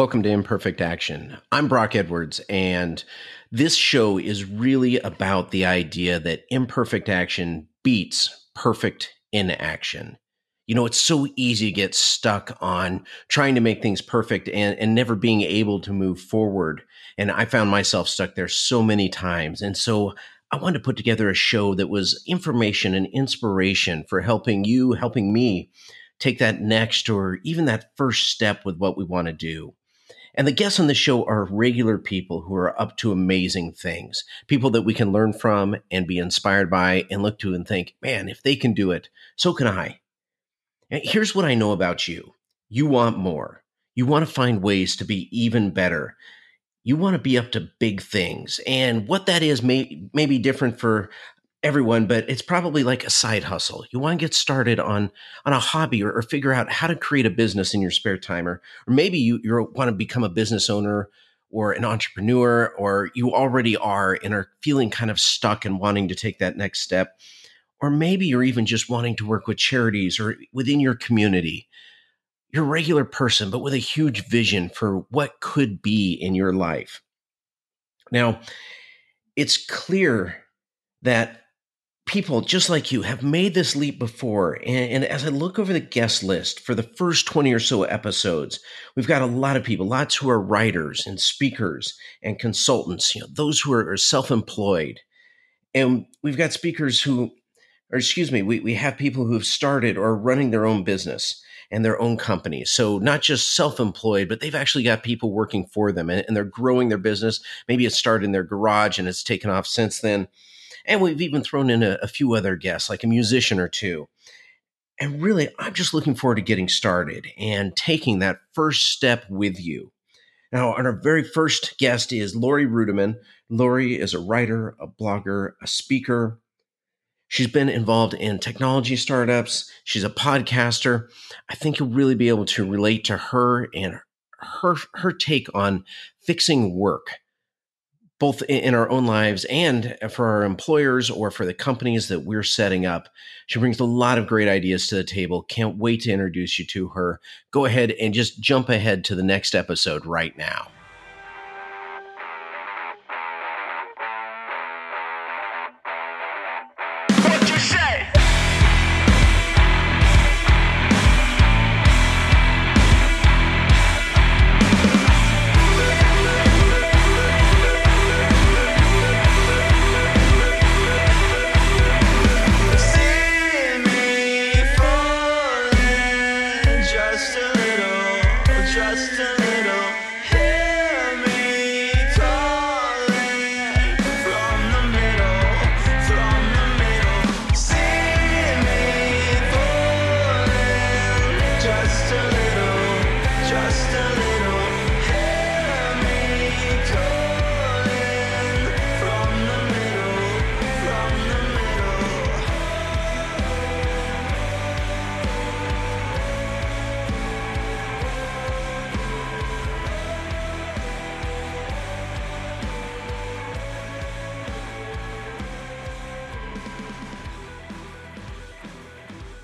Welcome to Imperfect Action. I'm Brock Edwards, and this show is really about the idea that imperfect action beats perfect inaction. You know, it's so easy to get stuck on trying to make things perfect and, and never being able to move forward. And I found myself stuck there so many times. And so I wanted to put together a show that was information and inspiration for helping you, helping me take that next or even that first step with what we want to do. And the guests on the show are regular people who are up to amazing things, people that we can learn from and be inspired by and look to and think, man, if they can do it, so can I. And here's what I know about you you want more. You want to find ways to be even better. You want to be up to big things. And what that is may, may be different for everyone, but it's probably like a side hustle. You want to get started on on a hobby or, or figure out how to create a business in your spare time, or, or maybe you you want to become a business owner or an entrepreneur, or you already are and are feeling kind of stuck and wanting to take that next step. Or maybe you're even just wanting to work with charities or within your community. You're a regular person, but with a huge vision for what could be in your life. Now, it's clear that people just like you have made this leap before. And, and, as I look over the guest list for the first 20 or so episodes, we've got a lot of people, lots who are writers and speakers and consultants, you know, those who are, are self employed. And we've got speakers who, or excuse me, we, we have people who have started or are running their own business and their own companies. So not just self-employed, but they've actually got people working for them and, and they're growing their business. Maybe it started in their garage and it's taken off since then and we've even thrown in a, a few other guests, like a musician or two. And really, I'm just looking forward to getting started and taking that first step with you. Now, our very first guest is Lori Rudiman. Lori is a writer, a blogger, a speaker. She's been involved in technology startups. She's a podcaster. I think you'll really be able to relate to her and her her take on fixing work both in our own lives and for our employers or for the companies that we're setting up. She brings a lot of great ideas to the table. Can't wait to introduce you to her. Go ahead and just jump ahead to the next episode right now.